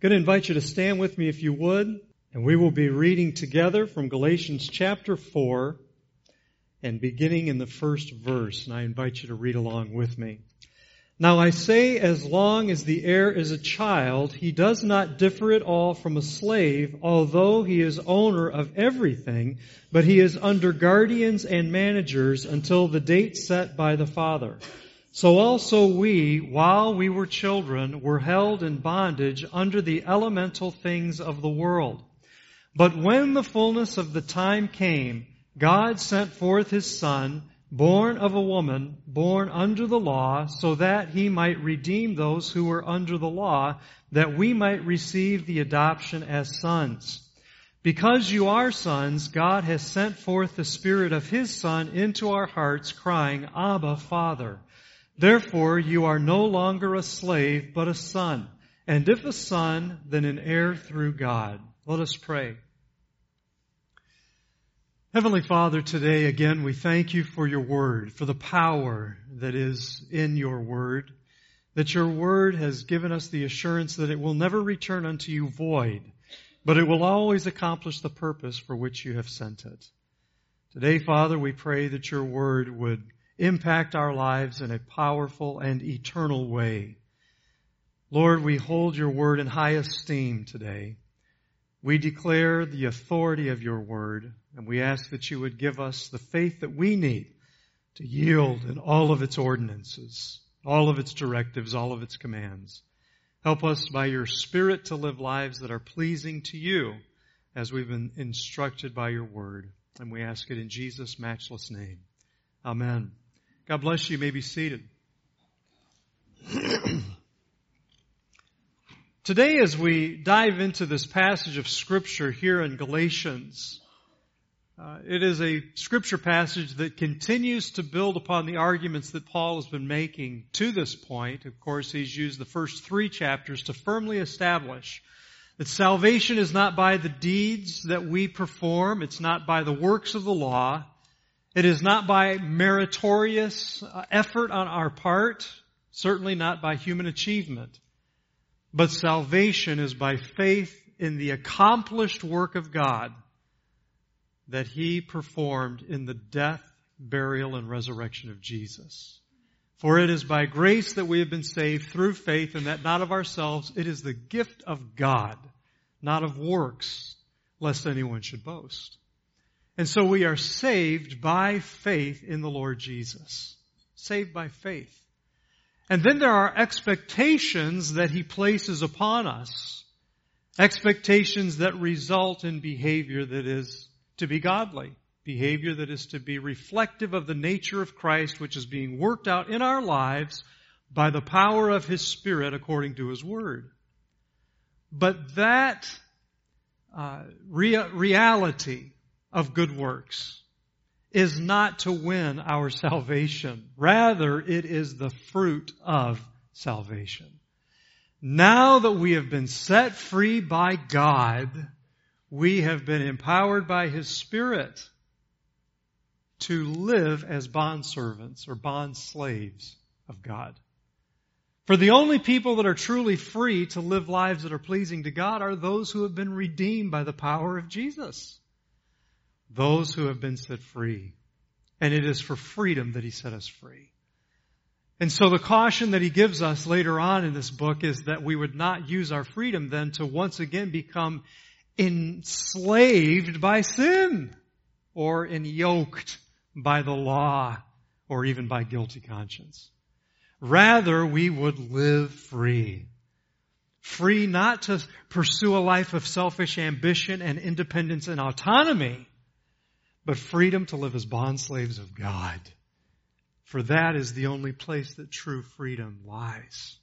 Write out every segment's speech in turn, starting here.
going to invite you to stand with me if you would, and we will be reading together from Galatians chapter 4 and beginning in the first verse, and I invite you to read along with me. Now I say, as long as the heir is a child, he does not differ at all from a slave, although he is owner of everything, but he is under guardians and managers until the date set by the father. So also we, while we were children, were held in bondage under the elemental things of the world. But when the fullness of the time came, God sent forth His Son, born of a woman, born under the law, so that He might redeem those who were under the law, that we might receive the adoption as sons. Because you are sons, God has sent forth the Spirit of His Son into our hearts, crying, Abba, Father. Therefore, you are no longer a slave, but a son. And if a son, then an heir through God. Let us pray. Heavenly Father, today again we thank you for your word, for the power that is in your word, that your word has given us the assurance that it will never return unto you void, but it will always accomplish the purpose for which you have sent it. Today, Father, we pray that your word would impact our lives in a powerful and eternal way. Lord, we hold your word in high esteem today. We declare the authority of your word, and we ask that you would give us the faith that we need to yield in all of its ordinances, all of its directives, all of its commands. Help us by your Spirit to live lives that are pleasing to you as we've been instructed by your word. And we ask it in Jesus' matchless name. Amen. God bless you. You may be seated. Today, as we dive into this passage of Scripture here in Galatians, uh, it is a Scripture passage that continues to build upon the arguments that Paul has been making to this point. Of course, he's used the first three chapters to firmly establish that salvation is not by the deeds that we perform, it's not by the works of the law, it is not by meritorious uh, effort on our part, certainly not by human achievement, but salvation is by faith in the accomplished work of God that He performed in the death, burial, and resurrection of Jesus. For it is by grace that we have been saved through faith and that not of ourselves. It is the gift of God, not of works, lest anyone should boast. And so we are saved by faith in the Lord Jesus. Saved by faith. And then there are expectations that He places upon us. Expectations that result in behavior that is to be godly. Behavior that is to be reflective of the nature of Christ, which is being worked out in our lives by the power of His Spirit according to His Word. But that uh, rea- reality of good works is not to win our salvation. Rather, it is the fruit of salvation. Now that we have been set free by God, we have been empowered by His Spirit to live as bondservants or bond slaves of God. For the only people that are truly free to live lives that are pleasing to God are those who have been redeemed by the power of Jesus those who have been set free. And it is for freedom that he set us free. And so the caution that he gives us later on in this book is that we would not use our freedom then to once again become enslaved by sin or yoked by the law or even by guilty conscience. Rather, we would live free. Free not to pursue a life of selfish ambition and independence and autonomy, but freedom to live as bondslaves of God. For that is the only place that true freedom lies.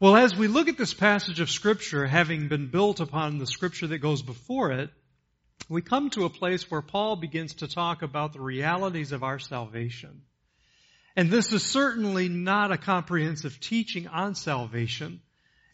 Well, as we look at this passage of scripture, having been built upon the scripture that goes before it, we come to a place where Paul begins to talk about the realities of our salvation. And this is certainly not a comprehensive teaching on salvation,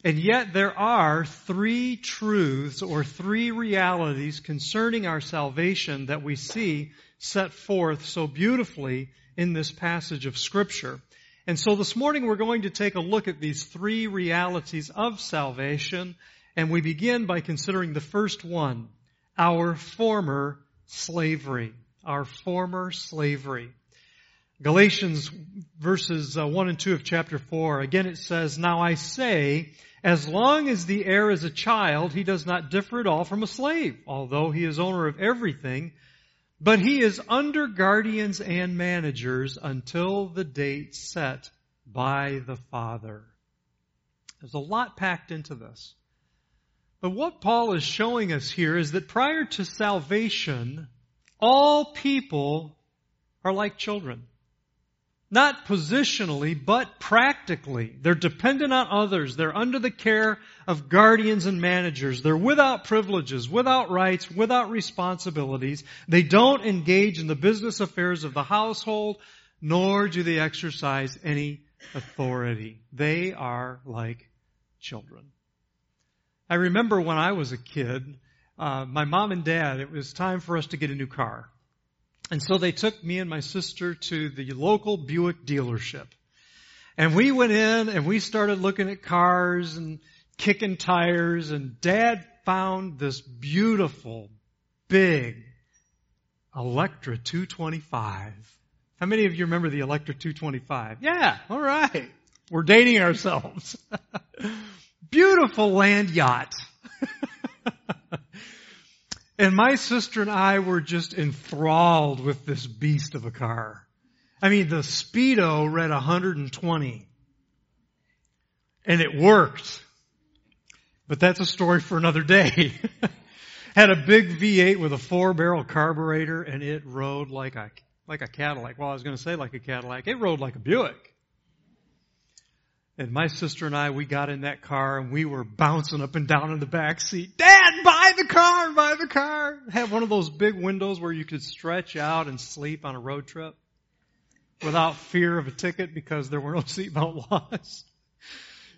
and yet there are three truths or three realities concerning our salvation that we see set forth so beautifully in this passage of scripture. And so this morning we're going to take a look at these three realities of salvation, and we begin by considering the first one, our former slavery. Our former slavery. Galatians verses uh, 1 and 2 of chapter 4, again it says, Now I say, as long as the heir is a child, he does not differ at all from a slave, although he is owner of everything, but he is under guardians and managers until the date set by the Father. There's a lot packed into this. But what Paul is showing us here is that prior to salvation, all people are like children. Not positionally, but practically. They're dependent on others. They're under the care of guardians and managers. They're without privileges, without rights, without responsibilities. They don't engage in the business affairs of the household, nor do they exercise any authority. They are like children. I remember when I was a kid, uh, my mom and dad, it was time for us to get a new car. And so they took me and my sister to the local Buick dealership. And we went in and we started looking at cars and kicking tires and dad found this beautiful, big Electra 225. How many of you remember the Electra 225? Yeah, alright. We're dating ourselves. beautiful land yacht. And my sister and I were just enthralled with this beast of a car. I mean, the Speedo read 120. And it worked. But that's a story for another day. Had a big V8 with a four barrel carburetor and it rode like a, like a Cadillac. Well, I was going to say like a Cadillac. It rode like a Buick. And my sister and I, we got in that car and we were bouncing up and down in the back seat. Dad, buy the car, buy the car. Have one of those big windows where you could stretch out and sleep on a road trip without fear of a ticket because there were no seatbelt laws.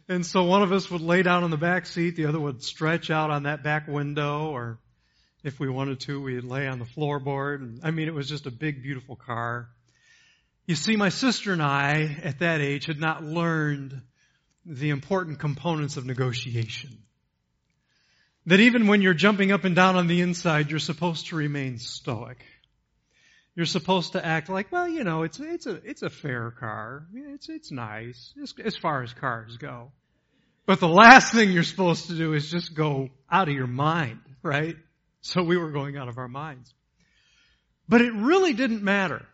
And so one of us would lay down in the back seat, the other would stretch out on that back window, or if we wanted to, we'd lay on the floorboard. And, I mean, it was just a big, beautiful car. You see, my sister and I, at that age, had not learned the important components of negotiation. That even when you're jumping up and down on the inside, you're supposed to remain stoic. You're supposed to act like, well, you know, it's, it's a, it's a fair car. It's, it's nice as, as far as cars go. But the last thing you're supposed to do is just go out of your mind, right? So we were going out of our minds. But it really didn't matter.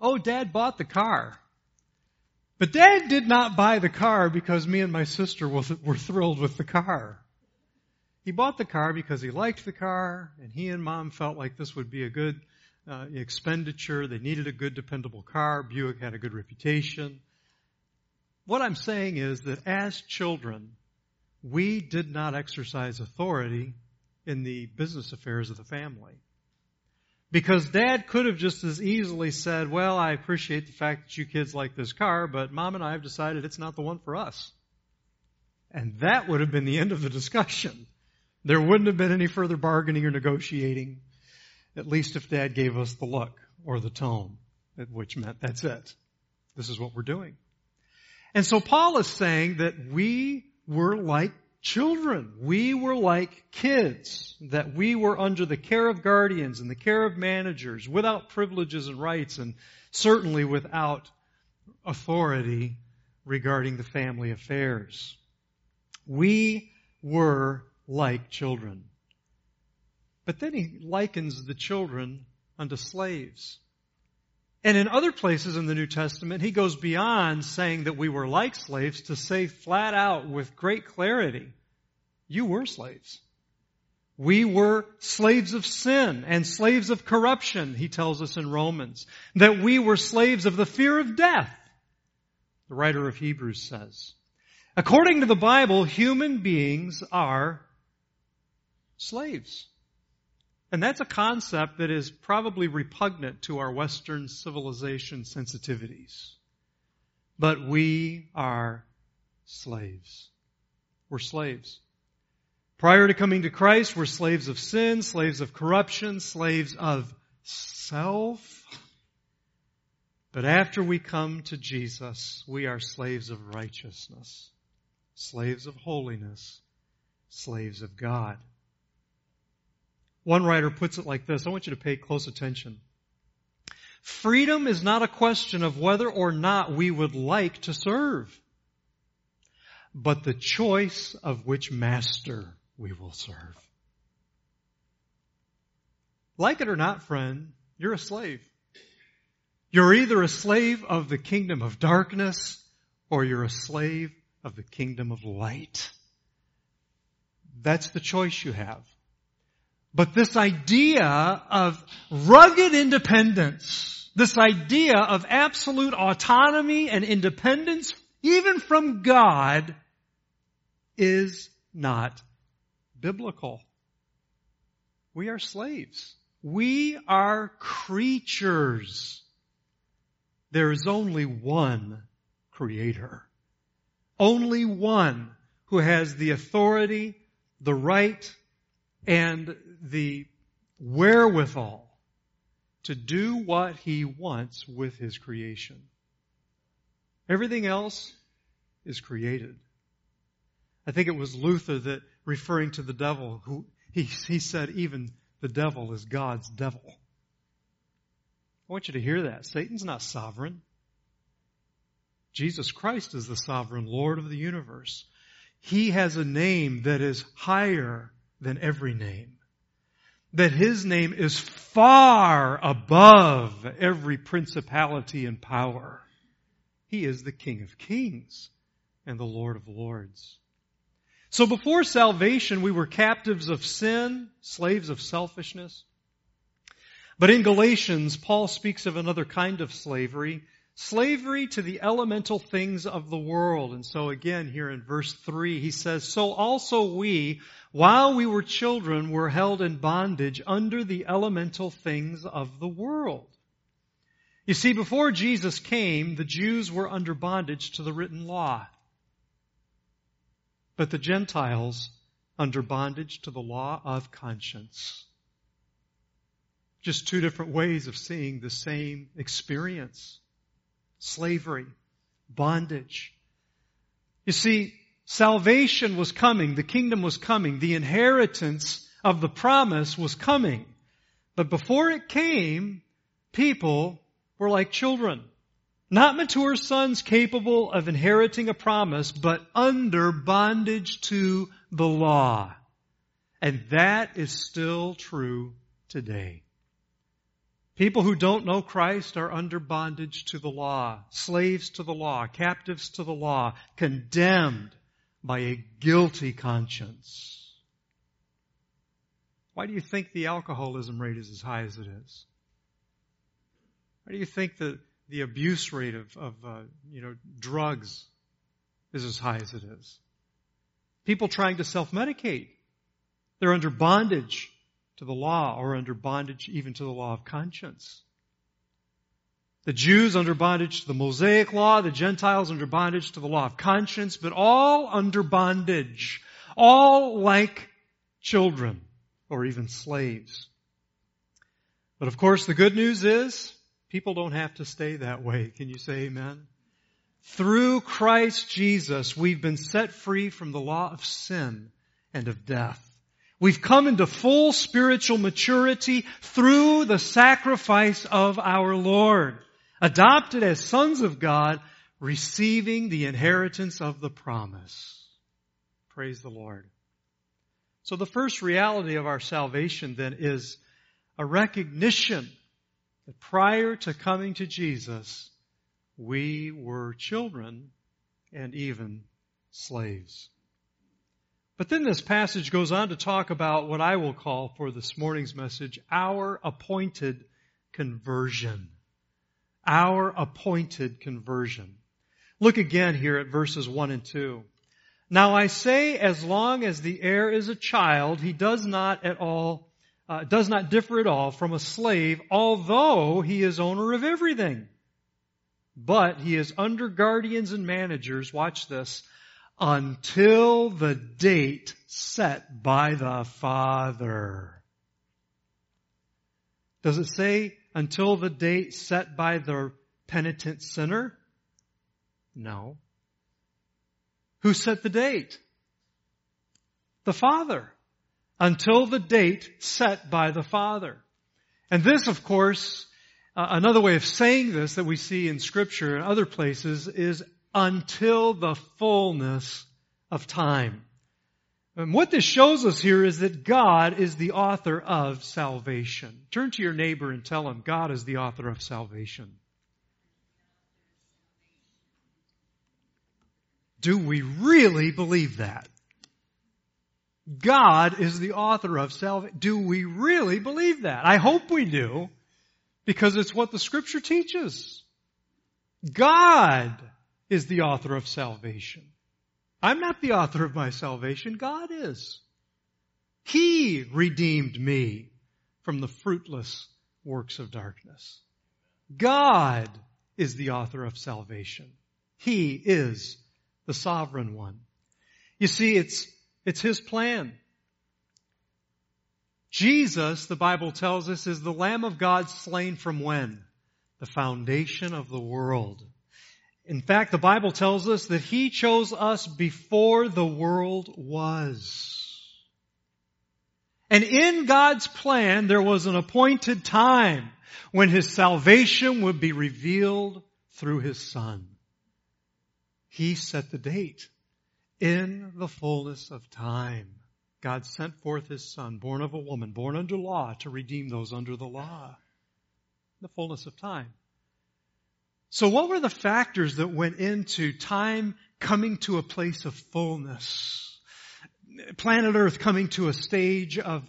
Oh, dad bought the car. But dad did not buy the car because me and my sister were thrilled with the car. He bought the car because he liked the car and he and mom felt like this would be a good uh, expenditure. They needed a good dependable car. Buick had a good reputation. What I'm saying is that as children, we did not exercise authority in the business affairs of the family. Because dad could have just as easily said, well, I appreciate the fact that you kids like this car, but mom and I have decided it's not the one for us. And that would have been the end of the discussion. There wouldn't have been any further bargaining or negotiating, at least if dad gave us the look or the tone, which meant that's it. This is what we're doing. And so Paul is saying that we were like children. We were like kids, that we were under the care of guardians and the care of managers, without privileges and rights, and certainly without authority regarding the family affairs. We were like children. But then he likens the children unto slaves. And in other places in the New Testament, he goes beyond saying that we were like slaves to say flat out with great clarity, you were slaves. We were slaves of sin and slaves of corruption, he tells us in Romans. That we were slaves of the fear of death, the writer of Hebrews says. According to the Bible, human beings are slaves. And that's a concept that is probably repugnant to our Western civilization sensitivities. But we are slaves. We're slaves. Prior to coming to Christ, we're slaves of sin, slaves of corruption, slaves of self. But after we come to Jesus, we are slaves of righteousness, slaves of holiness, slaves of God. One writer puts it like this. I want you to pay close attention. Freedom is not a question of whether or not we would like to serve, but the choice of which master we will serve. Like it or not, friend, you're a slave. You're either a slave of the kingdom of darkness or you're a slave of the kingdom of light. That's the choice you have. But this idea of rugged independence, this idea of absolute autonomy and independence, even from God, is not biblical. We are slaves. We are creatures. There is only one creator. Only one who has the authority, the right, and the wherewithal to do what he wants with his creation. Everything else is created. I think it was Luther that referring to the devil who he, he said even the devil is God's devil. I want you to hear that. Satan's not sovereign. Jesus Christ is the sovereign Lord of the universe. He has a name that is higher than every name. That His name is far above every principality and power. He is the King of kings and the Lord of lords. So before salvation, we were captives of sin, slaves of selfishness. But in Galatians, Paul speaks of another kind of slavery, slavery to the elemental things of the world. And so again, here in verse 3, he says, So also we, while we were children, were held in bondage under the elemental things of the world. You see, before Jesus came, the Jews were under bondage to the written law but the Gentiles under bondage to the law of conscience. Just two different ways of seeing the same experience. Slavery, bondage. You see, salvation was coming, the kingdom was coming, the inheritance of the promise was coming. But before it came, people were like children. Not mature sons capable of inheriting a promise, but under bondage to the law. And that is still true today. People who don't know Christ are under bondage to the law, slaves to the law, captives to the law, condemned by a guilty conscience. Why do you think the alcoholism rate is as high as it is? Why do you think that the abuse rate of, of uh, you know, drugs is as high as it is. People trying to self-medicate. They're under bondage to the law or under bondage even to the law of conscience. The Jews under bondage to the Mosaic law, the Gentiles under bondage to the law of conscience, but all under bondage. All like children or even slaves. But of course the good news is People don't have to stay that way. Can you say amen? Through Christ Jesus, we've been set free from the law of sin and of death. We've come into full spiritual maturity through the sacrifice of our Lord. Adopted as sons of God, receiving the inheritance of the promise. Praise the Lord. So the first reality of our salvation then is a recognition that prior to coming to Jesus, we were children and even slaves. But then this passage goes on to talk about what I will call for this morning's message, our appointed conversion. Our appointed conversion. Look again here at verses 1 and 2. Now I say as long as the heir is a child, he does not at all uh, does not differ at all from a slave, although he is owner of everything. But he is under guardians and managers, watch this, until the date set by the Father. Does it say until the date set by the penitent sinner? No. Who set the date? The Father. Until the date set by the Father. And this, of course, uh, another way of saying this that we see in scripture and other places is until the fullness of time. And what this shows us here is that God is the author of salvation. Turn to your neighbor and tell him God is the author of salvation. Do we really believe that? God is the author of salvation. Do we really believe that? I hope we do, because it's what the scripture teaches. God is the author of salvation. I'm not the author of my salvation. God is. He redeemed me from the fruitless works of darkness. God is the author of salvation. He is the sovereign one. You see, it's, it's His plan. Jesus, the Bible tells us, is the Lamb of God slain from when? The foundation of the world. In fact, the Bible tells us that He chose us before the world was. And in God's plan, there was an appointed time when His salvation would be revealed through His Son. He set the date. In the fullness of time, God sent forth His Son, born of a woman, born under law, to redeem those under the law. The fullness of time. So what were the factors that went into time coming to a place of fullness? Planet Earth coming to a stage of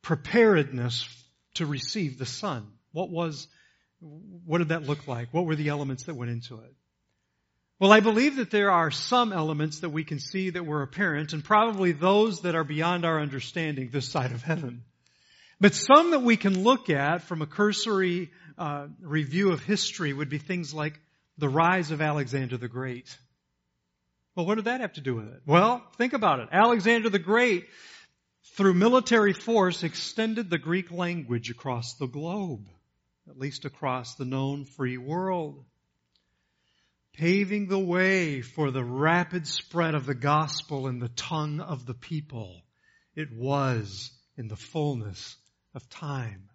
preparedness to receive the Son. What was, what did that look like? What were the elements that went into it? Well, I believe that there are some elements that we can see that were apparent and probably those that are beyond our understanding this side of heaven. But some that we can look at from a cursory uh, review of history would be things like the rise of Alexander the Great. Well, what did that have to do with it? Well, think about it. Alexander the Great, through military force, extended the Greek language across the globe, at least across the known free world, paving the way for the rapid spread of the gospel in the tongue of the people. It was in the fullness of time.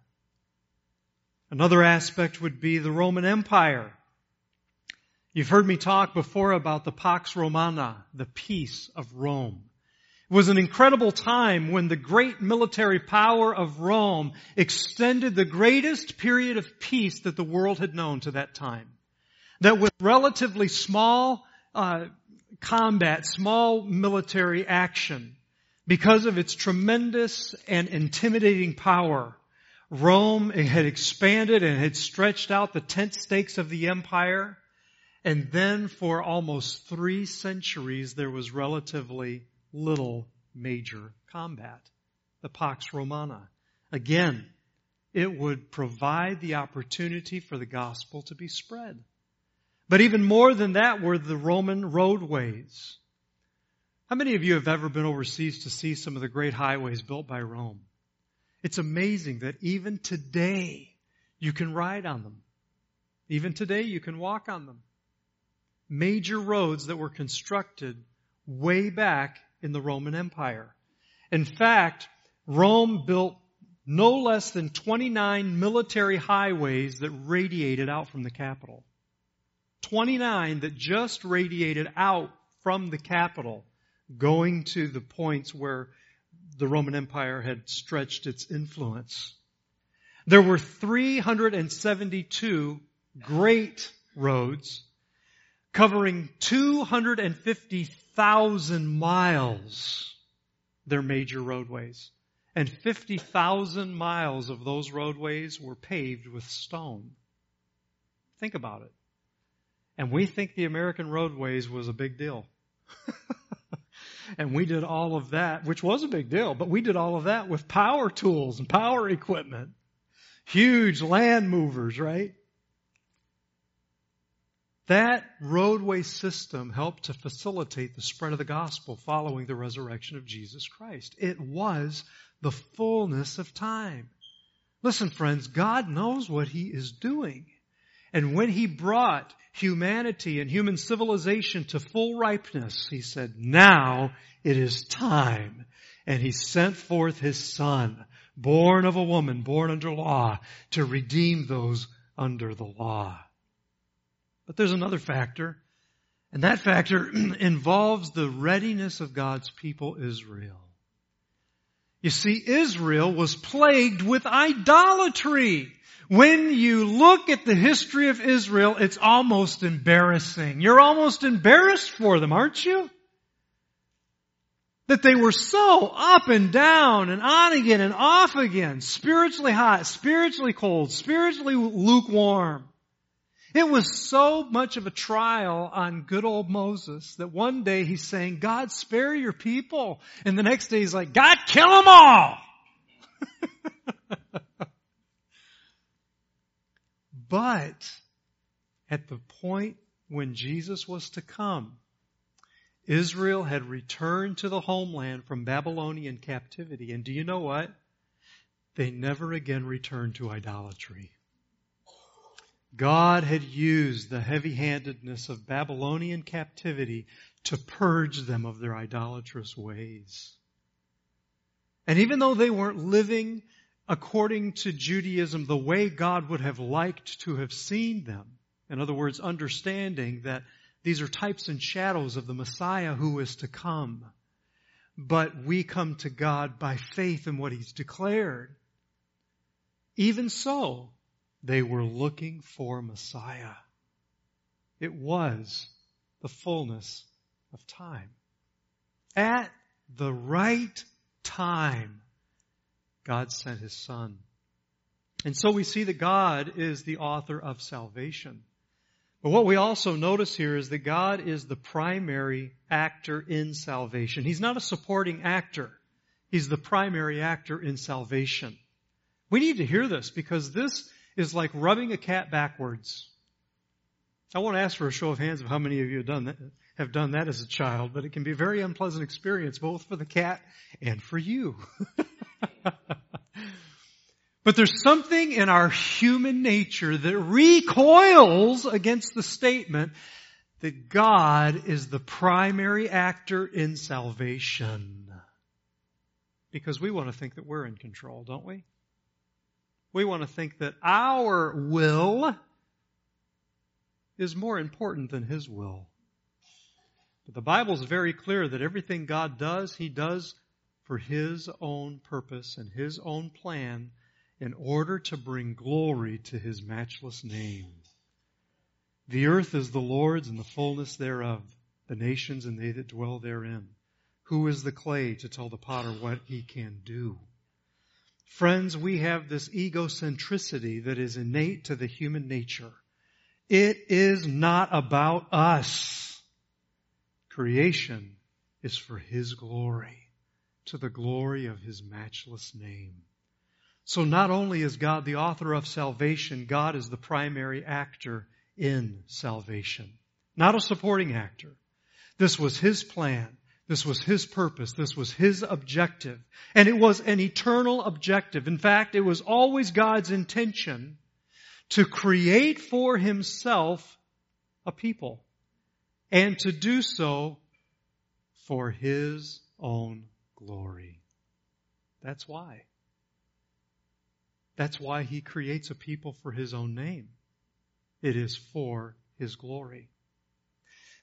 Another aspect would be the Roman Empire. You've heard me talk before about the Pax Romana, the peace of Rome. It was an incredible time when the great military power of Rome extended the greatest period of peace that the world had known to that time. That with relatively small uh, combat, small military action, because of its tremendous and intimidating power, Rome had expanded and had stretched out the tent stakes of the empire. And then for almost three centuries, there was relatively little major combat. The Pax Romana. Again, it would provide the opportunity for the gospel to be spread. But even more than that were the Roman roadways. How many of you have ever been overseas to see some of the great highways built by Rome? It's amazing that even today you can ride on them. Even today you can walk on them. Major roads that were constructed way back in the Roman Empire. In fact, Rome built no less than 29 military highways that radiated out from the capital. 29 that just radiated out from the capital, going to the points where the Roman Empire had stretched its influence. There were 372 great roads covering 250,000 miles, their major roadways. And 50,000 miles of those roadways were paved with stone. Think about it. And we think the American roadways was a big deal. And we did all of that, which was a big deal, but we did all of that with power tools and power equipment. Huge land movers, right? That roadway system helped to facilitate the spread of the gospel following the resurrection of Jesus Christ. It was the fullness of time. Listen, friends, God knows what He is doing. And when he brought humanity and human civilization to full ripeness, he said, now it is time. And he sent forth his son, born of a woman, born under law, to redeem those under the law. But there's another factor, and that factor involves the readiness of God's people Israel. You see, Israel was plagued with idolatry. When you look at the history of Israel, it's almost embarrassing. You're almost embarrassed for them, aren't you? That they were so up and down and on again and off again, spiritually hot, spiritually cold, spiritually lukewarm. It was so much of a trial on good old Moses that one day he's saying, God spare your people. And the next day he's like, God kill them all. But at the point when Jesus was to come, Israel had returned to the homeland from Babylonian captivity. And do you know what? They never again returned to idolatry. God had used the heavy handedness of Babylonian captivity to purge them of their idolatrous ways. And even though they weren't living according to Judaism, the way God would have liked to have seen them. In other words, understanding that these are types and shadows of the Messiah who is to come. But we come to God by faith in what He's declared. Even so, they were looking for Messiah. It was the fullness of time. At the right time, God sent His Son. And so we see that God is the author of salvation. But what we also notice here is that God is the primary actor in salvation. He's not a supporting actor. He's the primary actor in salvation. We need to hear this because this is like rubbing a cat backwards. I won't ask for a show of hands of how many of you have done that, have done that as a child, but it can be a very unpleasant experience both for the cat and for you. but there's something in our human nature that recoils against the statement that God is the primary actor in salvation. Because we want to think that we're in control, don't we? We want to think that our will is more important than His will. But the Bible is very clear that everything God does, He does for His own purpose and His own plan in order to bring glory to His matchless name. The earth is the Lord's and the fullness thereof, the nations and they that dwell therein. Who is the clay to tell the potter what he can do? Friends, we have this egocentricity that is innate to the human nature. It is not about us. Creation is for His glory to the glory of his matchless name. So not only is God the author of salvation, God is the primary actor in salvation. Not a supporting actor. This was his plan. This was his purpose. This was his objective. And it was an eternal objective. In fact, it was always God's intention to create for himself a people and to do so for his own glory. That's why. That's why he creates a people for his own name. It is for his glory.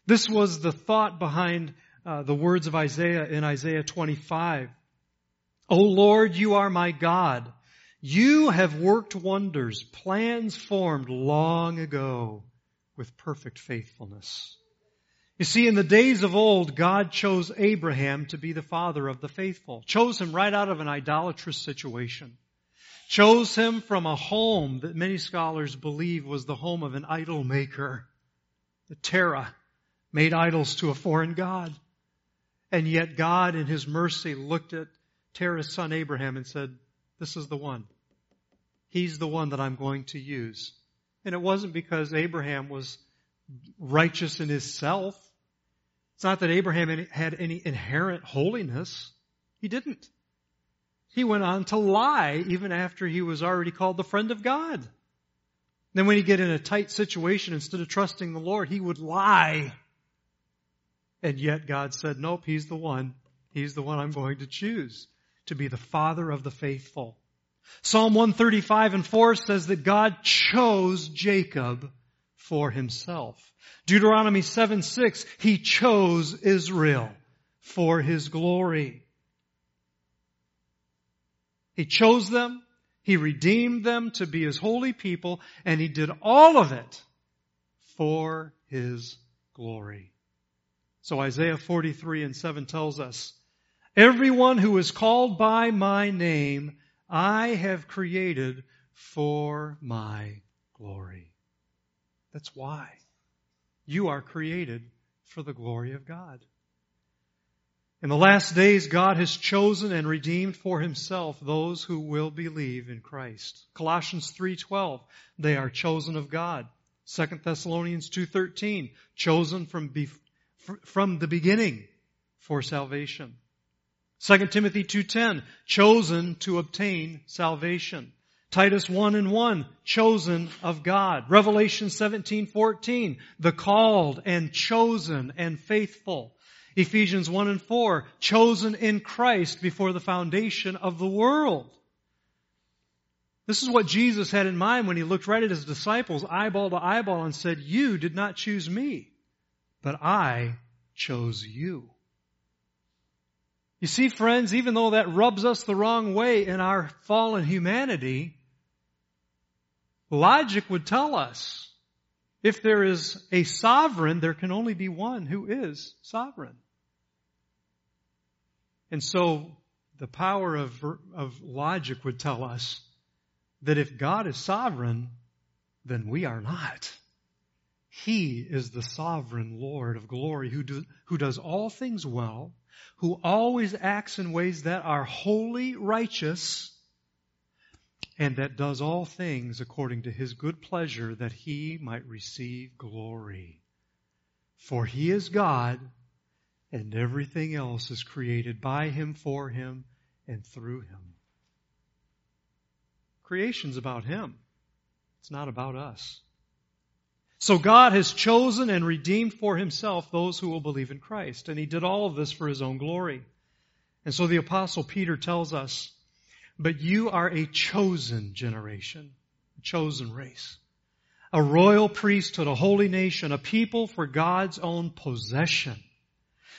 This was the thought behind uh, the words of Isaiah in Isaiah 25. O Lord, you are my God. You have worked wonders, plans formed long ago with perfect faithfulness. You see, in the days of old, God chose Abraham to be the father of the faithful. Chose him right out of an idolatrous situation. Chose him from a home that many scholars believe was the home of an idol maker. The Terah made idols to a foreign God. And yet God in his mercy looked at Terah's son Abraham and said, this is the one. He's the one that I'm going to use. And it wasn't because Abraham was righteous in himself. It's not that Abraham had any inherent holiness. He didn't. He went on to lie even after he was already called the friend of God. Then when he get in a tight situation, instead of trusting the Lord, he would lie. And yet God said, nope, he's the one. He's the one I'm going to choose to be the father of the faithful. Psalm 135 and 4 says that God chose Jacob for himself. Deuteronomy 7 6, he chose Israel for his glory. He chose them, he redeemed them to be his holy people, and he did all of it for his glory. So Isaiah 43 and 7 tells us, Everyone who is called by my name, I have created for my glory. That's why. You are created for the glory of God. In the last days, God has chosen and redeemed for himself those who will believe in Christ. Colossians 3.12, they are chosen of God. 2 Thessalonians 2.13, chosen from, from the beginning for salvation. 2 Timothy 2.10, chosen to obtain salvation. Titus 1 and 1, chosen of God. Revelation 17:14, the called and chosen and faithful. Ephesians 1 and 4, chosen in Christ before the foundation of the world. This is what Jesus had in mind when he looked right at his disciples, eyeball to eyeball, and said, You did not choose me, but I chose you. You see, friends, even though that rubs us the wrong way in our fallen humanity, logic would tell us if there is a sovereign, there can only be one who is sovereign. And so the power of, of logic would tell us that if God is sovereign, then we are not. He is the sovereign Lord of glory who, do, who does all things well, who always acts in ways that are wholly righteous, and that does all things according to his good pleasure that he might receive glory. For he is God, and everything else is created by him, for him, and through him. Creation's about him. It's not about us. So God has chosen and redeemed for himself those who will believe in Christ. And he did all of this for his own glory. And so the apostle Peter tells us but you are a chosen generation, a chosen race, a royal priesthood, a holy nation, a people for God's own possession,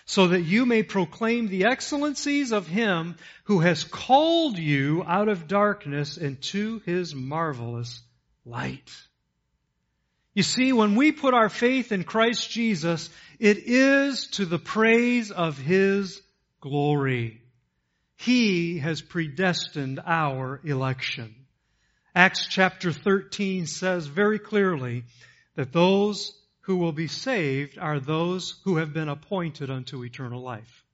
so that you may proclaim the excellencies of Him who has called you out of darkness into His marvelous light. You see, when we put our faith in Christ Jesus, it is to the praise of His glory. He has predestined our election. Acts chapter 13 says very clearly that those who will be saved are those who have been appointed unto eternal life.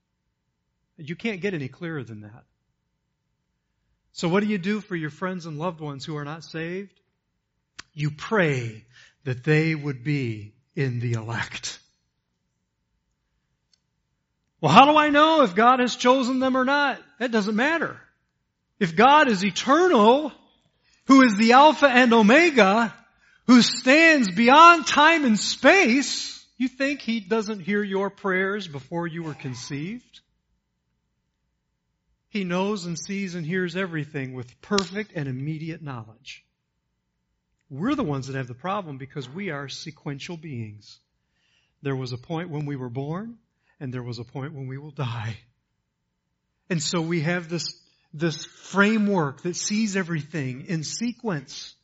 You can't get any clearer than that. So what do you do for your friends and loved ones who are not saved? You pray that they would be in the elect. Well, how do I know if God has chosen them or not? That doesn't matter. If God is eternal, who is the Alpha and Omega, who stands beyond time and space, you think He doesn't hear your prayers before you were conceived? He knows and sees and hears everything with perfect and immediate knowledge. We're the ones that have the problem because we are sequential beings. There was a point when we were born, and there was a point when we will die. And so we have this, this framework that sees everything in sequence.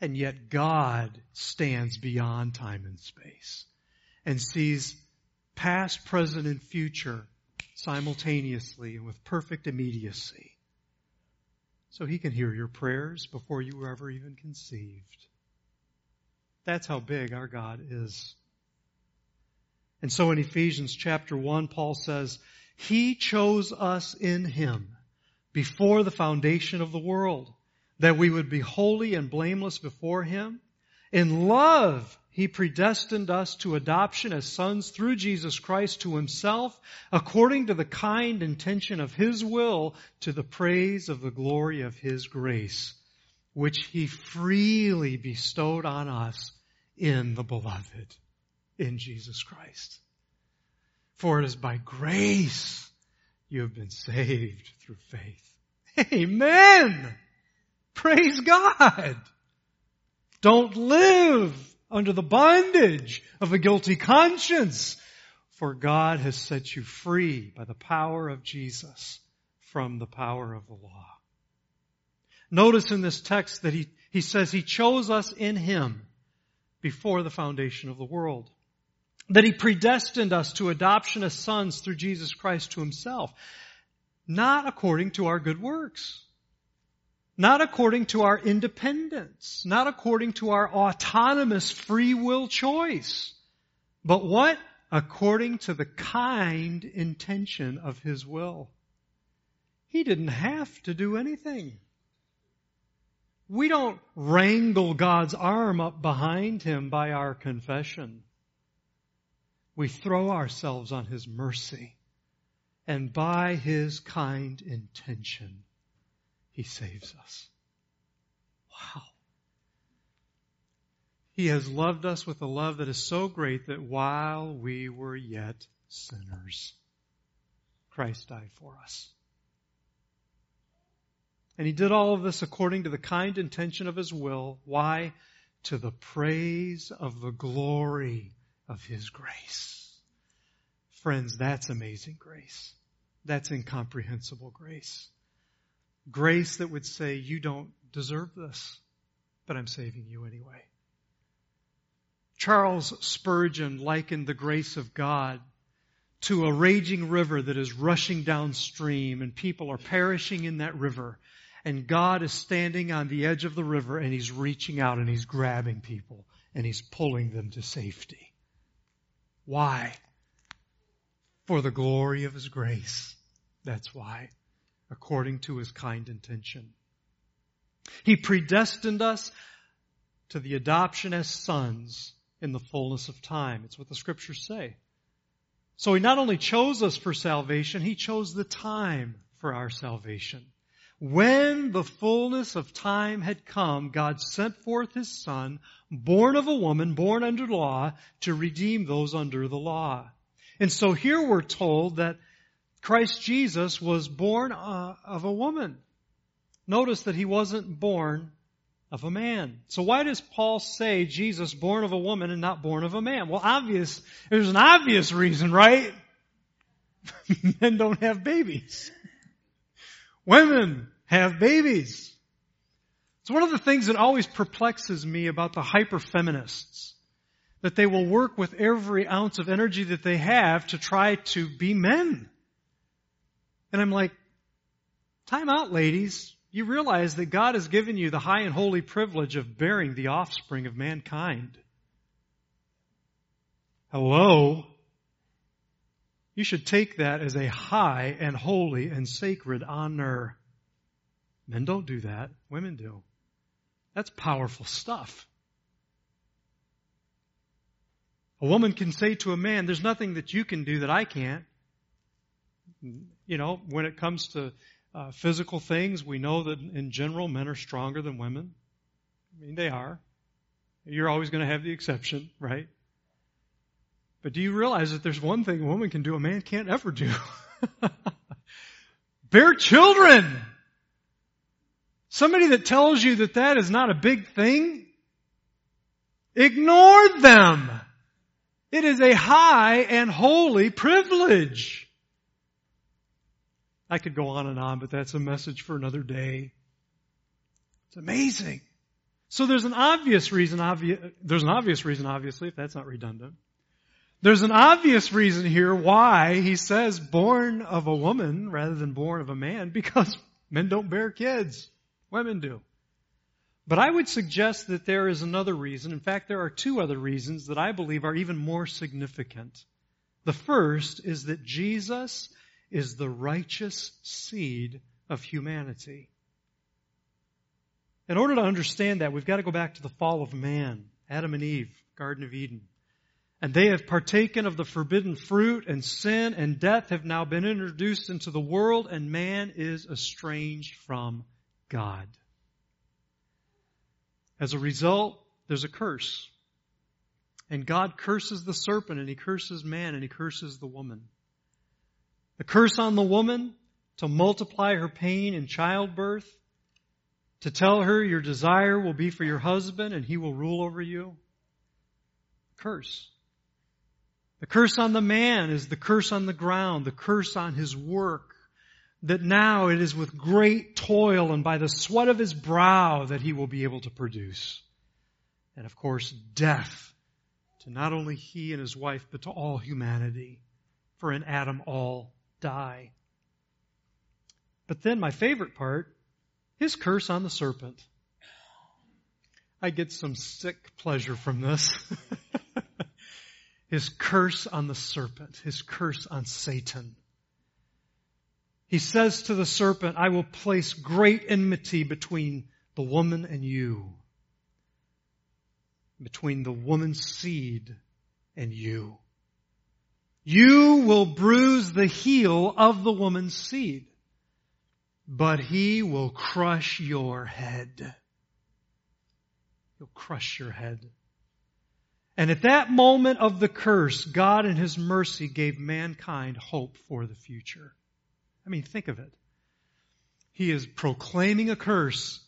And yet God stands beyond time and space and sees past, present, and future simultaneously and with perfect immediacy. So he can hear your prayers before you were ever even conceived. That's how big our God is. And so in Ephesians chapter 1, Paul says, He chose us in Him before the foundation of the world, that we would be holy and blameless before Him. In love, He predestined us to adoption as sons through Jesus Christ to Himself, according to the kind intention of His will, to the praise of the glory of His grace, which he freely bestowed on us in the beloved, in Jesus Christ. For it is by grace you have been saved through faith. Amen! Praise God! Don't live under the bondage of a guilty conscience, for God has set you free by the power of Jesus from the power of the law. Notice in this text that he, he says he chose us in him before the foundation of the world. That he predestined us to adoption as sons through Jesus Christ to himself. Not according to our good works. Not according to our independence. Not according to our autonomous free will choice. But what? According to the kind intention of his will. He didn't have to do anything. We don't wrangle God's arm up behind him by our confession. We throw ourselves on his mercy. And by his kind intention, he saves us. Wow. He has loved us with a love that is so great that while we were yet sinners, Christ died for us. And he did all of this according to the kind intention of his will. Why? To the praise of the glory of his grace. Friends, that's amazing grace. That's incomprehensible grace. Grace that would say, you don't deserve this, but I'm saving you anyway. Charles Spurgeon likened the grace of God to a raging river that is rushing downstream and people are perishing in that river and God is standing on the edge of the river and He's reaching out and He's grabbing people and He's pulling them to safety. Why? For the glory of His grace. That's why. According to His kind intention. He predestined us to the adoption as sons in the fullness of time. It's what the scriptures say. So He not only chose us for salvation, He chose the time for our salvation. When the fullness of time had come, God sent forth His Son, born of a woman, born under law, to redeem those under the law. And so here we're told that Christ Jesus was born uh, of a woman. Notice that He wasn't born of a man. So why does Paul say Jesus born of a woman and not born of a man? Well, obvious, there's an obvious reason, right? Men don't have babies. Women have babies. It's one of the things that always perplexes me about the hyper feminists. That they will work with every ounce of energy that they have to try to be men. And I'm like, time out ladies. You realize that God has given you the high and holy privilege of bearing the offspring of mankind. Hello? You should take that as a high and holy and sacred honor. Men don't do that. Women do. That's powerful stuff. A woman can say to a man, there's nothing that you can do that I can't. You know, when it comes to uh, physical things, we know that in general men are stronger than women. I mean, they are. You're always going to have the exception, right? But do you realize that there's one thing a woman can do a man can't ever do? Bear children! Somebody that tells you that that is not a big thing, ignore them. It is a high and holy privilege. I could go on and on, but that's a message for another day. It's amazing. So there's an obvious reason, obvi- there's an obvious reason, obviously, if that's not redundant. There's an obvious reason here why he says born of a woman rather than born of a man, because men don't bear kids. Women do. But I would suggest that there is another reason. In fact, there are two other reasons that I believe are even more significant. The first is that Jesus is the righteous seed of humanity. In order to understand that, we've got to go back to the fall of man, Adam and Eve, Garden of Eden. And they have partaken of the forbidden fruit, and sin and death have now been introduced into the world, and man is estranged from God. As a result, there's a curse. And God curses the serpent and he curses man and he curses the woman. The curse on the woman to multiply her pain in childbirth, to tell her your desire will be for your husband and he will rule over you. Curse. The curse on the man is the curse on the ground, the curse on his work, that now it is with great toil and by the sweat of his brow that he will be able to produce. And of course, death to not only he and his wife, but to all humanity. For in Adam all die. But then my favorite part, his curse on the serpent. I get some sick pleasure from this. his curse on the serpent, his curse on Satan. He says to the serpent, I will place great enmity between the woman and you, between the woman's seed and you. You will bruise the heel of the woman's seed, but he will crush your head. He'll crush your head. And at that moment of the curse, God in His mercy gave mankind hope for the future. I mean, think of it. He is proclaiming a curse,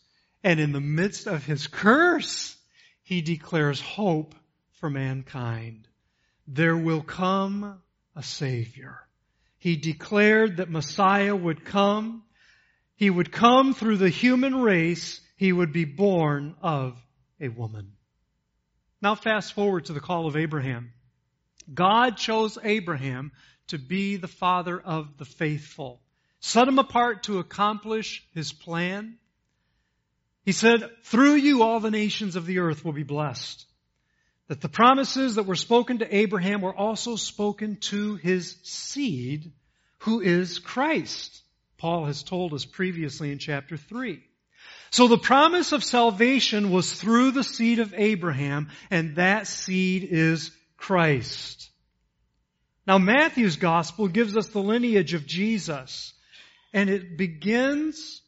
and in the midst of His curse, He declares hope for mankind. There will come a Savior. He declared that Messiah would come. He would come through the human race. He would be born of a woman. Now fast forward to the call of Abraham. God chose Abraham to be the father of the faithful. Set him apart to accomplish his plan. He said, through you all the nations of the earth will be blessed that the promises that were spoken to Abraham were also spoken to his seed, who is Christ. Paul has told us previously in chapter 3. So the promise of salvation was through the seed of Abraham, and that seed is Christ. Now Matthew's gospel gives us the lineage of Jesus, and it begins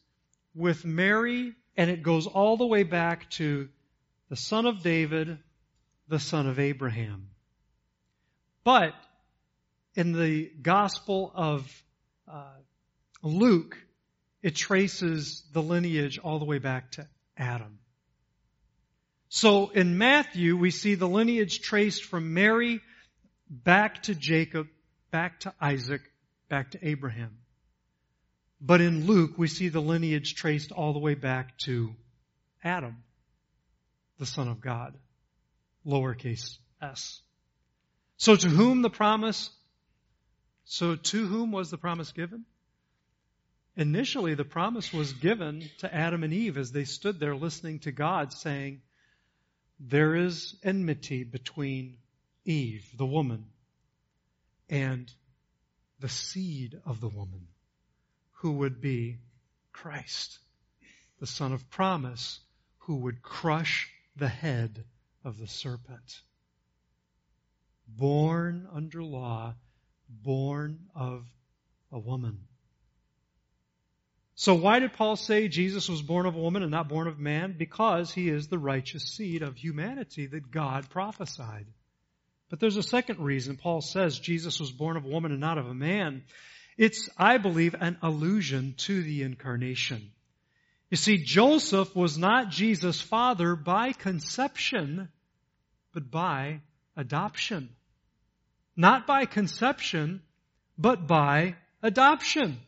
with Mary, and it goes all the way back to the son of David, the son of Abraham. But in the Gospel of uh, Luke, it traces the lineage all the way back to Adam. So in Matthew, we see the lineage traced from Mary back to Jacob, back to Isaac, back to Abraham. But in Luke, we see the lineage traced all the way back to Adam, the Son of God lowercase s. So to whom the promise, so to whom was the promise given? Initially, the promise was given to Adam and Eve as they stood there listening to God saying, there is enmity between Eve, the woman, and the seed of the woman, who would be Christ, the son of promise, who would crush the head of the serpent. Born under law, born of a woman. So why did Paul say Jesus was born of a woman and not born of man? Because he is the righteous seed of humanity that God prophesied. But there's a second reason Paul says Jesus was born of a woman and not of a man. It's, I believe, an allusion to the incarnation. You see, Joseph was not Jesus' father by conception, but by adoption. Not by conception, but by adoption.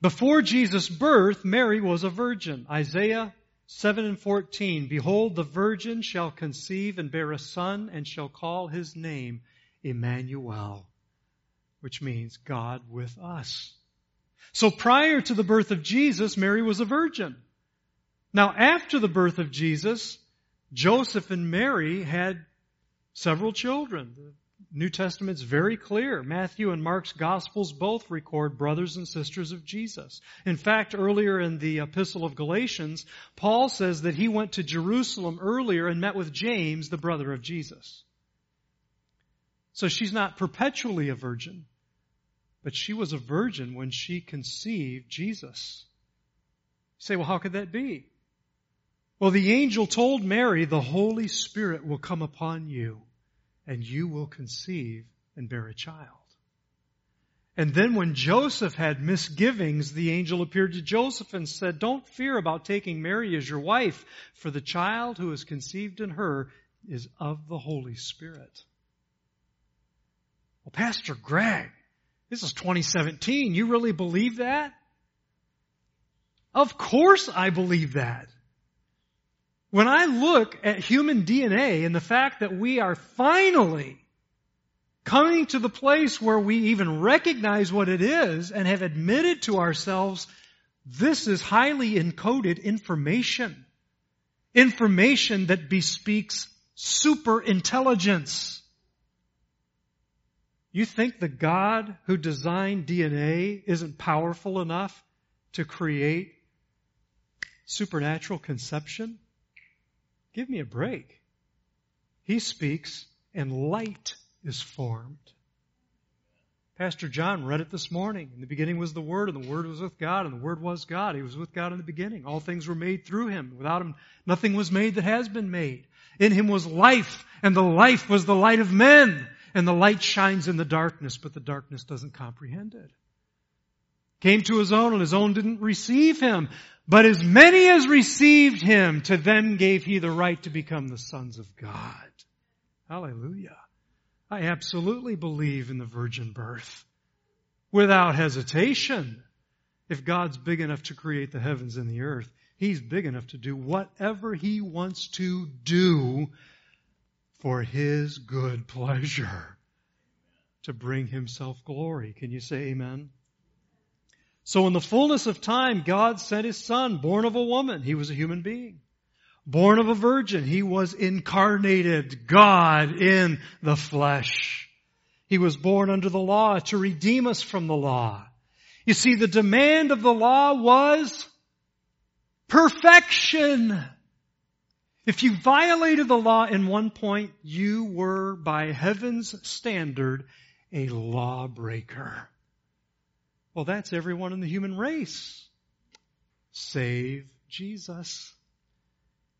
Before Jesus' birth, Mary was a virgin. Isaiah 7 and 14. Behold, the virgin shall conceive and bear a son and shall call his name Emmanuel, which means God with us. So prior to the birth of Jesus, Mary was a virgin. Now after the birth of Jesus, Joseph and Mary had several children. The New Testament's very clear. Matthew and Mark's Gospels both record brothers and sisters of Jesus. In fact, earlier in the epistle of Galatians, Paul says that he went to Jerusalem earlier and met with James, the brother of Jesus. So she's not perpetually a virgin. But she was a virgin when she conceived Jesus. You say, well, how could that be? Well, the angel told Mary, the Holy Spirit will come upon you and you will conceive and bear a child. And then when Joseph had misgivings, the angel appeared to Joseph and said, don't fear about taking Mary as your wife, for the child who is conceived in her is of the Holy Spirit. Well, Pastor Greg, this is 2017. You really believe that? Of course I believe that. When I look at human DNA and the fact that we are finally coming to the place where we even recognize what it is and have admitted to ourselves, this is highly encoded information. Information that bespeaks super intelligence. You think the God who designed DNA isn't powerful enough to create supernatural conception? Give me a break. He speaks and light is formed. Pastor John read it this morning. In the beginning was the Word, and the Word was with God, and the Word was God. He was with God in the beginning. All things were made through Him. Without Him, nothing was made that has been made. In Him was life, and the life was the light of men. And the light shines in the darkness, but the darkness doesn't comprehend it. Came to His own, and His own didn't receive Him. But as many as received Him, to them gave He the right to become the sons of God. Hallelujah. I absolutely believe in the virgin birth. Without hesitation. If God's big enough to create the heavens and the earth, He's big enough to do whatever He wants to do for His good pleasure. To bring Himself glory. Can you say amen? So in the fullness of time, God sent His Son, born of a woman. He was a human being born of a virgin. He was incarnated God in the flesh. He was born under the law to redeem us from the law. You see, the demand of the law was perfection. If you violated the law in one point, you were, by heaven's standard, a lawbreaker. Well, that's everyone in the human race. Save Jesus.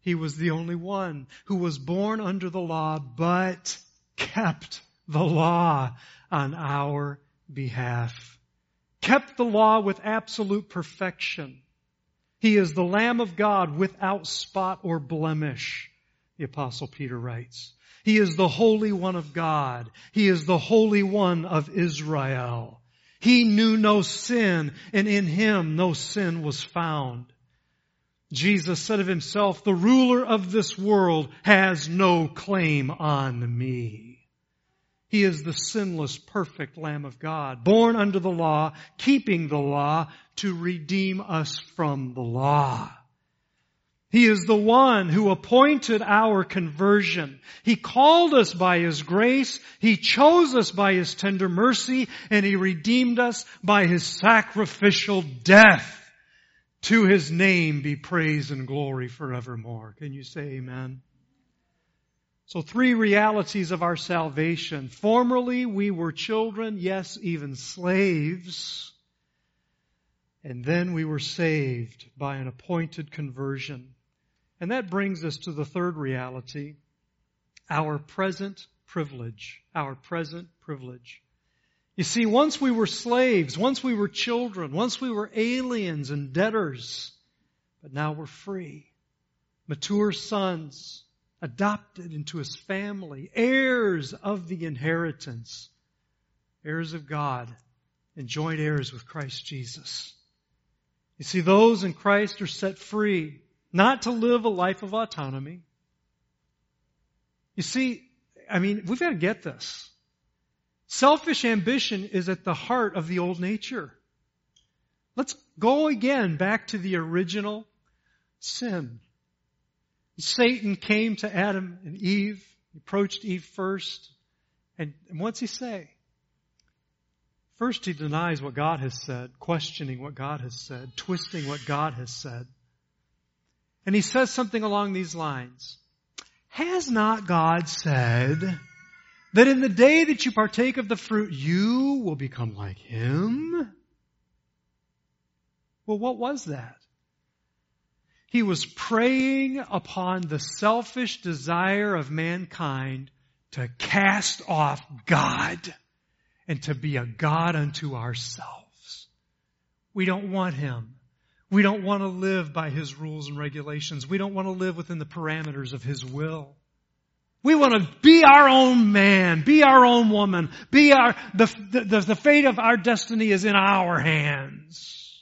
He was the only one who was born under the law, but kept the law on our behalf. Kept the law with absolute perfection. He is the Lamb of God without spot or blemish, the apostle Peter writes. He is the Holy One of God. He is the Holy One of Israel. He knew no sin and in Him no sin was found. Jesus said of himself, the ruler of this world has no claim on me. He is the sinless, perfect Lamb of God, born under the law, keeping the law to redeem us from the law. He is the one who appointed our conversion. He called us by His grace. He chose us by His tender mercy and He redeemed us by His sacrificial death. To his name be praise and glory forevermore. Can you say amen? So three realities of our salvation. Formerly we were children, yes, even slaves. And then we were saved by an appointed conversion. And that brings us to the third reality, our present privilege. Our present privilege. You see, once we were slaves, once we were children, once we were aliens and debtors, but now we're free. Mature sons, adopted into his family, heirs of the inheritance, heirs of God, and joint heirs with Christ Jesus. You see, those in Christ are set free, not to live a life of autonomy. You see, I mean, we've got to get this. Selfish ambition is at the heart of the old nature. Let's go again back to the original sin. Satan came to Adam and Eve, he approached Eve first, and, and what's he say? First, he denies what God has said, questioning what God has said, twisting what God has said. And he says something along these lines. Has not God said, that in the day that you partake of the fruit, you will become like him? Well, what was that? He was preying upon the selfish desire of mankind to cast off God and to be a God unto ourselves. We don't want Him. We don't want to live by His rules and regulations. We don't want to live within the parameters of His will. We want to be our own man, be our own woman, be our, the, the, the fate of our destiny is in our hands.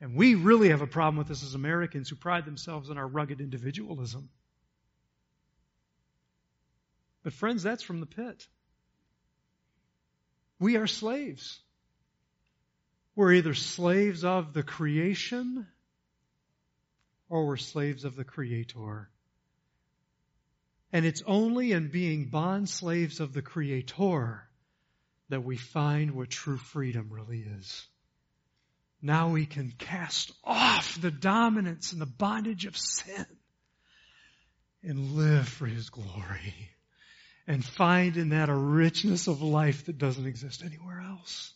And we really have a problem with this as Americans who pride themselves on our rugged individualism. But friends, that's from the pit. We are slaves. We're either slaves of the creation or we're slaves of the Creator. And it's only in being bond slaves of the Creator that we find what true freedom really is. Now we can cast off the dominance and the bondage of sin and live for His glory and find in that a richness of life that doesn't exist anywhere else.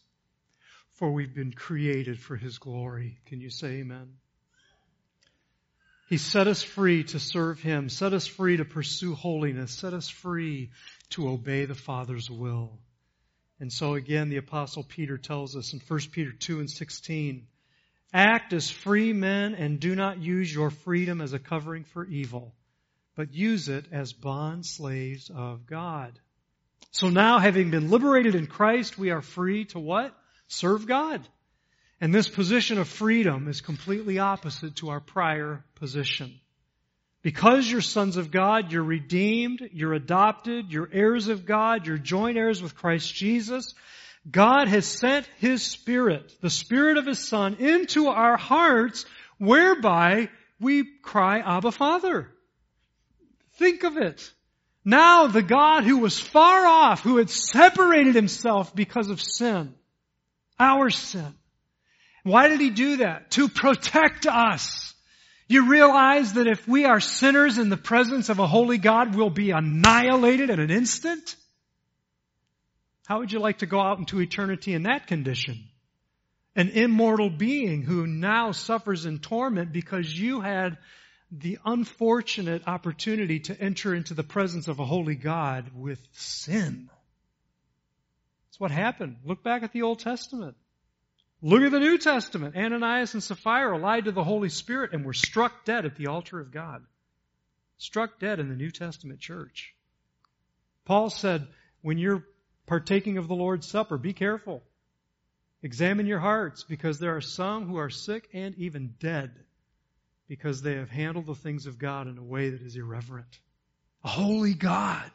For we've been created for His glory. Can you say amen? He set us free to serve Him, set us free to pursue holiness, set us free to obey the Father's will. And so again, the apostle Peter tells us in 1 Peter 2 and 16, act as free men and do not use your freedom as a covering for evil, but use it as bond slaves of God. So now having been liberated in Christ, we are free to what? Serve God. And this position of freedom is completely opposite to our prior position. Because you're sons of God, you're redeemed, you're adopted, you're heirs of God, you're joint heirs with Christ Jesus. God has sent His Spirit, the Spirit of His Son, into our hearts whereby we cry, Abba Father. Think of it. Now the God who was far off, who had separated Himself because of sin, our sin. Why did He do that? To protect us you realize that if we are sinners in the presence of a holy God, we'll be annihilated in an instant? How would you like to go out into eternity in that condition? An immortal being who now suffers in torment because you had the unfortunate opportunity to enter into the presence of a holy God with sin. That's what happened. Look back at the Old Testament. Look at the New Testament. Ananias and Sapphira lied to the Holy Spirit and were struck dead at the altar of God. Struck dead in the New Testament church. Paul said, when you're partaking of the Lord's Supper, be careful. Examine your hearts because there are some who are sick and even dead because they have handled the things of God in a way that is irreverent. A holy God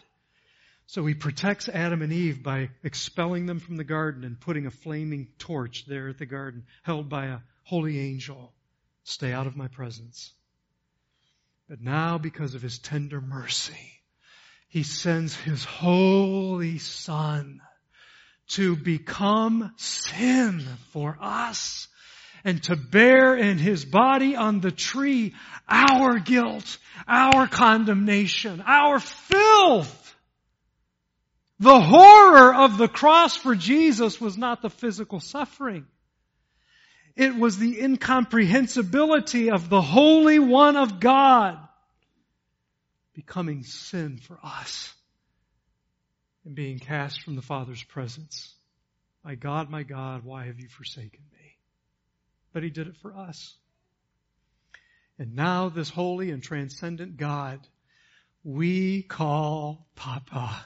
so he protects Adam and Eve by expelling them from the garden and putting a flaming torch there at the garden, held by a holy angel. Stay out of my presence. But now, because of his tender mercy, he sends his holy son to become sin for us and to bear in his body on the tree our guilt, our condemnation, our filth the horror of the cross for Jesus was not the physical suffering. It was the incomprehensibility of the Holy One of God becoming sin for us and being cast from the Father's presence. My God, my God, why have you forsaken me? But He did it for us. And now this holy and transcendent God we call Papa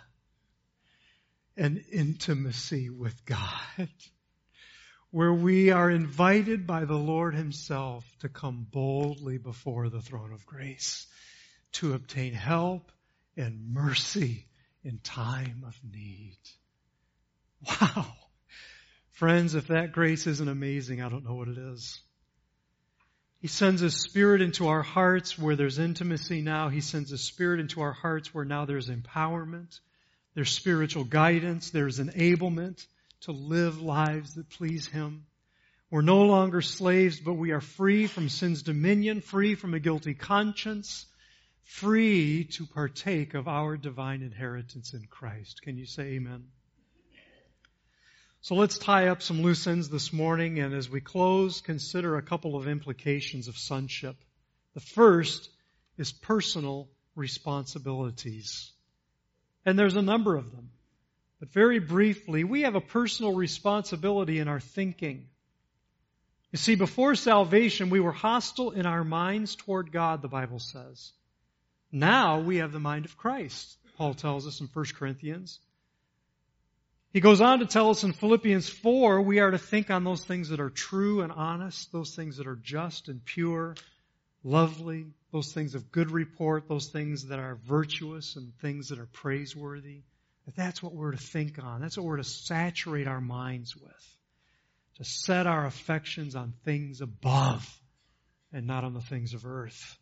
an intimacy with God, where we are invited by the Lord Himself to come boldly before the throne of grace to obtain help and mercy in time of need. Wow. Friends, if that grace isn't amazing, I don't know what it is. He sends His Spirit into our hearts where there's intimacy now. He sends His Spirit into our hearts where now there's empowerment. There's spiritual guidance. There's enablement to live lives that please Him. We're no longer slaves, but we are free from sin's dominion, free from a guilty conscience, free to partake of our divine inheritance in Christ. Can you say amen? So let's tie up some loose ends this morning, and as we close, consider a couple of implications of sonship The first is personal responsibilities. And there's a number of them. But very briefly, we have a personal responsibility in our thinking. You see, before salvation, we were hostile in our minds toward God, the Bible says. Now we have the mind of Christ, Paul tells us in 1 Corinthians. He goes on to tell us in Philippians 4, we are to think on those things that are true and honest, those things that are just and pure, lovely, those things of good report, those things that are virtuous and things that are praiseworthy. That That's what we're to think on. That's what we're to saturate our minds with. To set our affections on things above and not on the things of earth.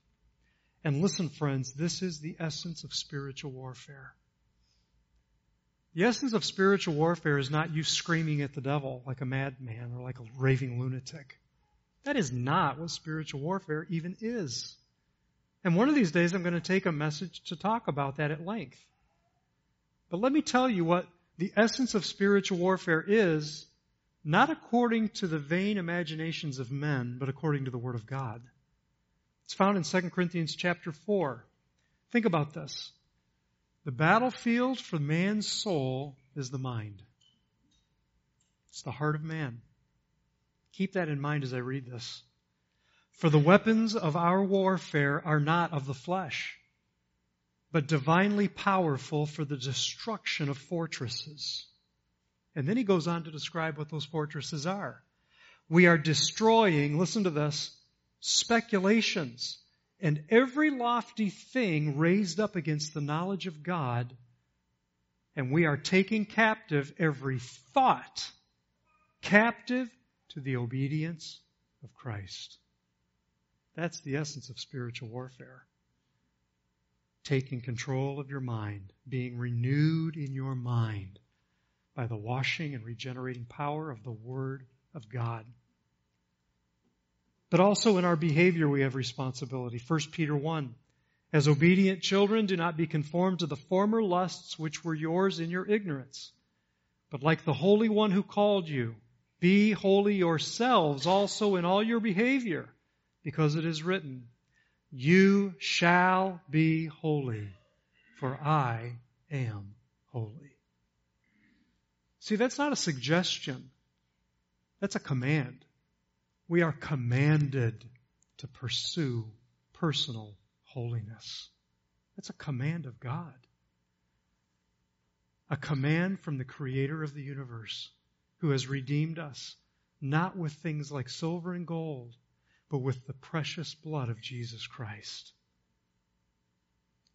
And listen, friends, this is the essence of spiritual warfare. The essence of spiritual warfare is not you screaming at the devil like a madman or like a raving lunatic. That is not what spiritual warfare even is. And one of these days I'm going to take a message to talk about that at length. But let me tell you what the essence of spiritual warfare is, not according to the vain imaginations of men, but according to the Word of God. It's found in 2 Corinthians chapter 4. Think about this. The battlefield for man's soul is the mind. It's the heart of man. Keep that in mind as I read this. For the weapons of our warfare are not of the flesh, but divinely powerful for the destruction of fortresses. And then he goes on to describe what those fortresses are. We are destroying, listen to this, speculations and every lofty thing raised up against the knowledge of God, and we are taking captive every thought captive to the obedience of Christ. That's the essence of spiritual warfare. Taking control of your mind, being renewed in your mind by the washing and regenerating power of the Word of God. But also in our behavior we have responsibility. 1 Peter 1. As obedient children, do not be conformed to the former lusts which were yours in your ignorance. But like the Holy One who called you, be holy yourselves also in all your behavior, because it is written, You shall be holy, for I am holy. See, that's not a suggestion. That's a command. We are commanded to pursue personal holiness. That's a command of God. A command from the creator of the universe who has redeemed us, not with things like silver and gold, but with the precious blood of Jesus Christ.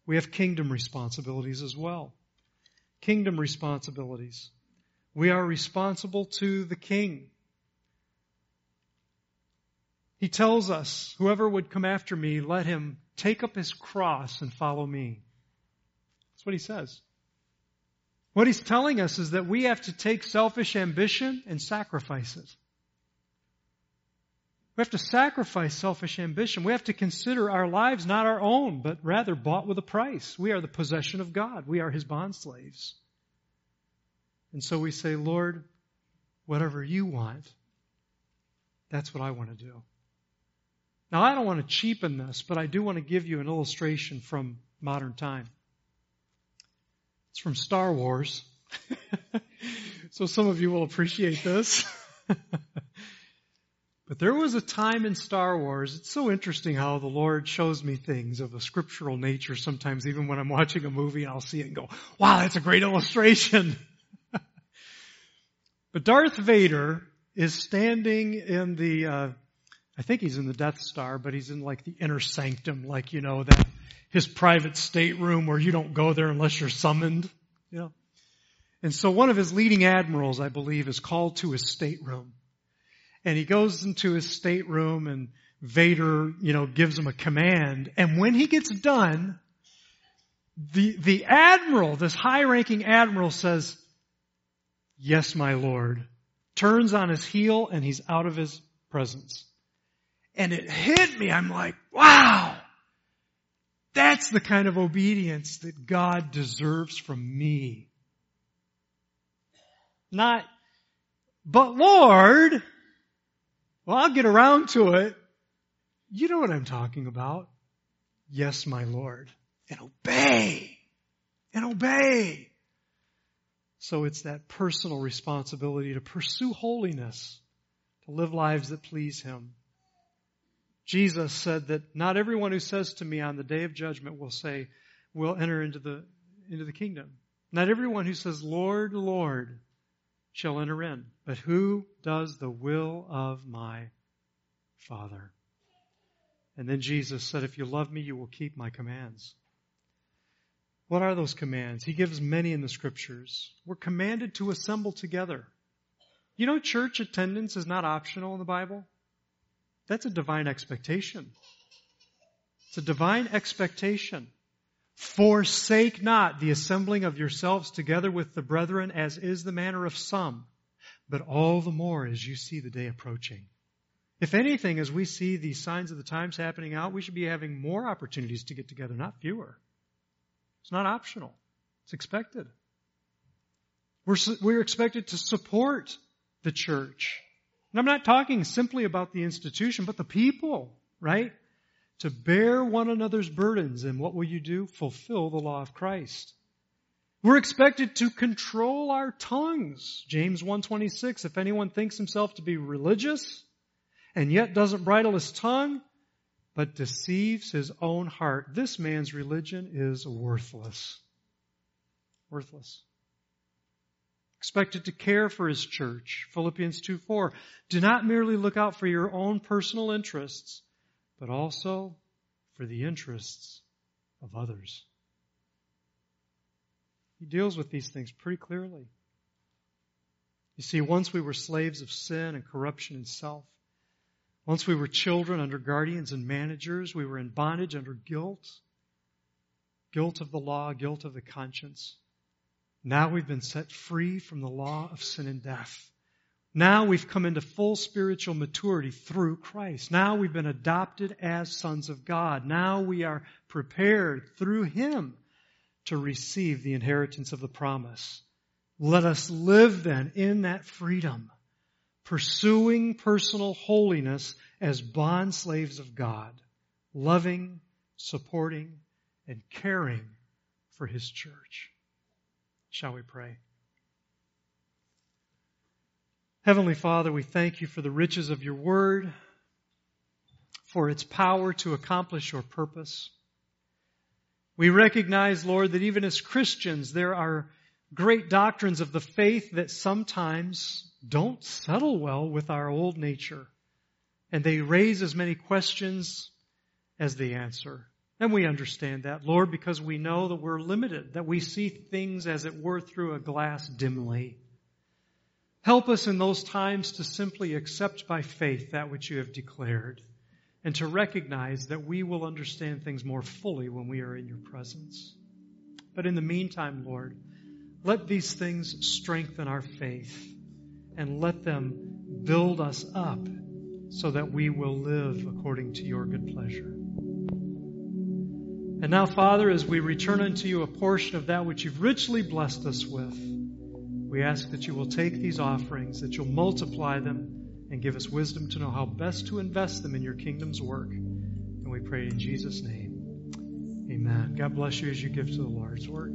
We have kingdom responsibilities as well. Kingdom responsibilities. We are responsible to the king. He tells us, whoever would come after me, let him take up his cross and follow me. That's what he says. What he's telling us is that we have to take selfish ambition and sacrifice it. We have to sacrifice selfish ambition. We have to consider our lives not our own, but rather bought with a price. We are the possession of God. We are His bond slaves. And so we say, Lord, whatever you want, that's what I want to do. Now, I don't want to cheapen this, but I do want to give you an illustration from modern time. It's from Star Wars. so some of you will appreciate this. but there was a time in Star Wars, it's so interesting how the Lord shows me things of a scriptural nature sometimes, even when I'm watching a movie and I'll see it and go, wow, that's a great illustration. but Darth Vader is standing in the, uh, I think he's in the Death Star, but he's in like the inner sanctum, like, you know, that his private stateroom where you don't go there unless you're summoned. You know? And so one of his leading admirals, I believe, is called to his stateroom. And he goes into his stateroom and Vader, you know, gives him a command. And when he gets done, the, the admiral, this high ranking admiral says, yes, my lord, turns on his heel and he's out of his presence. And it hit me. I'm like, wow. That's the kind of obedience that God deserves from me. Not, but Lord, well, I'll get around to it. You know what I'm talking about. Yes, my Lord. And obey. And obey. So it's that personal responsibility to pursue holiness, to live lives that please Him. Jesus said that not everyone who says to me on the day of judgment will say, will enter into the, into the kingdom. Not everyone who says, Lord, Lord, shall enter in, but who does the will of my Father. And then Jesus said, if you love me, you will keep my commands. What are those commands? He gives many in the scriptures. We're commanded to assemble together. You know, church attendance is not optional in the Bible. That's a divine expectation. It's a divine expectation. Forsake not the assembling of yourselves together with the brethren as is the manner of some, but all the more as you see the day approaching. If anything, as we see the signs of the times happening out, we should be having more opportunities to get together, not fewer. It's not optional. It's expected. We're, we're expected to support the church. And I'm not talking simply about the institution, but the people, right? To bear one another's burdens. And what will you do? Fulfill the law of Christ. We're expected to control our tongues. James 126, if anyone thinks himself to be religious and yet doesn't bridle his tongue, but deceives his own heart, this man's religion is worthless. Worthless expected to care for his church. Philippians 2 4. Do not merely look out for your own personal interests, but also for the interests of others. He deals with these things pretty clearly. You see, once we were slaves of sin and corruption and self. Once we were children under guardians and managers. We were in bondage under guilt. Guilt of the law, guilt of the conscience. Now we've been set free from the law of sin and death. Now we've come into full spiritual maturity through Christ. Now we've been adopted as sons of God. Now we are prepared through Him to receive the inheritance of the promise. Let us live then in that freedom, pursuing personal holiness as bond slaves of God, loving, supporting, and caring for His church. Shall we pray? Heavenly Father, we thank you for the riches of your word, for its power to accomplish your purpose. We recognize, Lord, that even as Christians, there are great doctrines of the faith that sometimes don't settle well with our old nature. And they raise as many questions as they answer. And we understand that, Lord, because we know that we're limited, that we see things as it were through a glass dimly. Help us in those times to simply accept by faith that which you have declared and to recognize that we will understand things more fully when we are in your presence. But in the meantime, Lord, let these things strengthen our faith and let them build us up so that we will live according to your good pleasure. And now, Father, as we return unto you a portion of that which you've richly blessed us with, we ask that you will take these offerings, that you'll multiply them, and give us wisdom to know how best to invest them in your kingdom's work. And we pray in Jesus' name. Amen. God bless you as you give to the Lord's work.